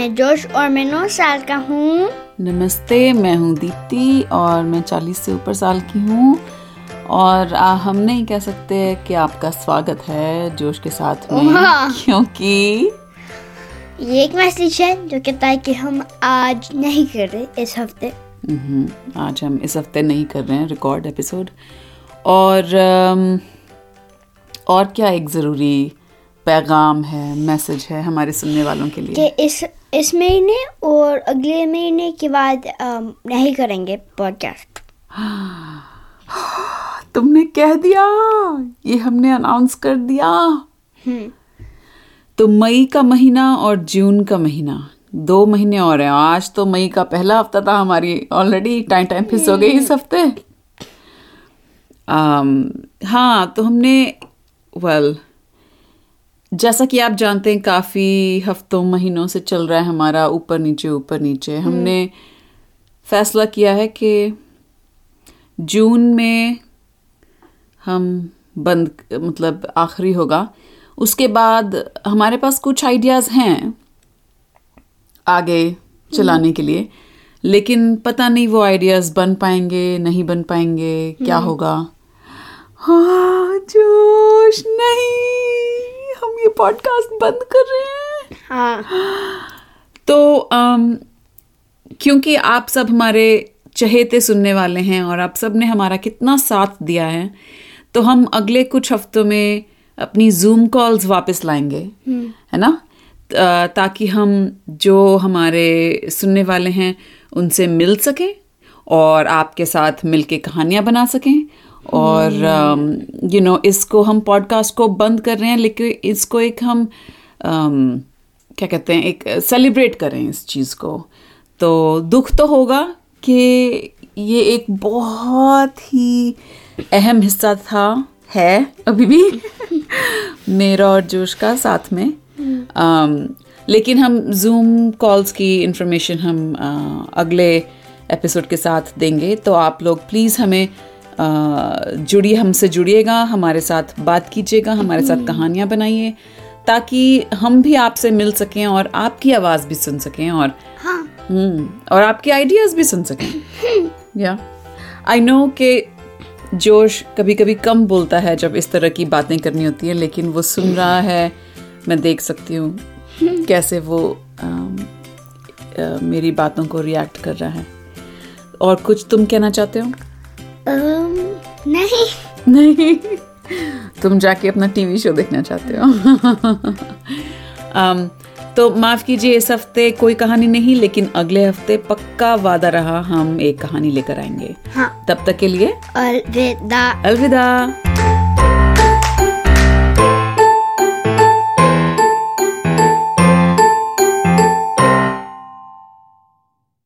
मैं जोश और मैं नौ साल का हूँ। नमस्ते मैं हूँ दीप्ति और मैं चालीस से ऊपर साल की हूँ। और आ, हम नहीं कह सकते कि आपका स्वागत है जोश के साथ में क्योंकि ये एक मैसेज है जो कहता है कि हम आज नहीं कर रहे इस हफ़्ते। हम्म, आज हम इस हफ़्ते नहीं कर रहे हैं रिकॉर्ड एपिसोड और और क्या एक ज़रूरी पैगाम है मैसेज है हमारे सुनने वालों के कि लिए इस इस महीने और अगले महीने के बाद नहीं करेंगे पॉडकास्ट तुमने कह दिया ये हमने अनाउंस कर दिया। हम्म। तो मई का महीना और जून का महीना दो महीने और हैं। आज तो मई का पहला हफ़्ता था हमारी ऑलरेडी टाइम टाइम फिस हो गई इस हफ़्ते। um, हाँ तो हमने वेल जैसा कि आप जानते हैं काफ़ी हफ्तों महीनों से चल रहा है हमारा ऊपर नीचे ऊपर नीचे। हमने फैसला किया है कि जून में हम बंद मतलब आखिरी होगा। उसके बाद हमारे पास कुछ आइडियाज़ हैं आगे चलाने के लिए लेकिन पता नहीं वो आइडियाज़ बन पाएँगे नहीं बन पाएँगे क्या होगा। हाँ ये पॉडकास्ट बंद कर रहे हैं। हाँ। तो अम, क्योंकि आप सब हमारे चहेते सुनने वाले हैं और आप सबने हमारा कितना साथ दिया है तो हम अगले कुछ हफ्तों में अपनी जूम कॉल्स वापस लाएँगे है ना? ताकि हम जो हमारे सुनने वाले हैं उनसे मिल सकें और आपके साथ मिलके कहानियाँ बना सकें और यू नो इसको हम पॉडकास्ट को बंद कर रहे हैं लेकिन इसको एक हम अम, क्या कहते हैं एक सेलिब्रेट करें इस चीज़ को। तो दुख तो होगा कि ये एक बहुत ही अहम हिस्सा था है अभी भी मेरा और जोश का साथ में। अम, लेकिन हम जूम कॉल्स की इंफॉर्मेशन हम अ, अगले एपिसोड के साथ देंगे तो आप लोग प्लीज़ हमें जुड़िए हमसे जुड़िएगा हमारे साथ बात कीजिएगा हमारे साथ कहानियाँ बनाइए ताकि हम भी आपसे मिल सकें और आपकी आवाज़ भी सुन सकें और हाँ। हम्म और आपके आइडियाज़ भी सुन सकें। या आई नो के जोश कभी कभी कम बोलता है जब इस तरह की बातें करनी होती है लेकिन वो सुन रहा है मैं देख सकती हूँ कैसे वो अम, अ, मेरी बातों को रिएक्ट कर रहा है। और कुछ तुम कहना चाहते हो? नहीं। नहीं। तुम जाके अपना टीवी शो देखना चाहते हो। Um, तो माफ़ कीजिए इस हफ़्ते कोई कहानी नहीं लेकिन अगले हफ़्ते पक्का वादा रहा हम एक कहानी लेकर आएँगे। हाँ। तब तक के लिए अलविदा। अलविदा।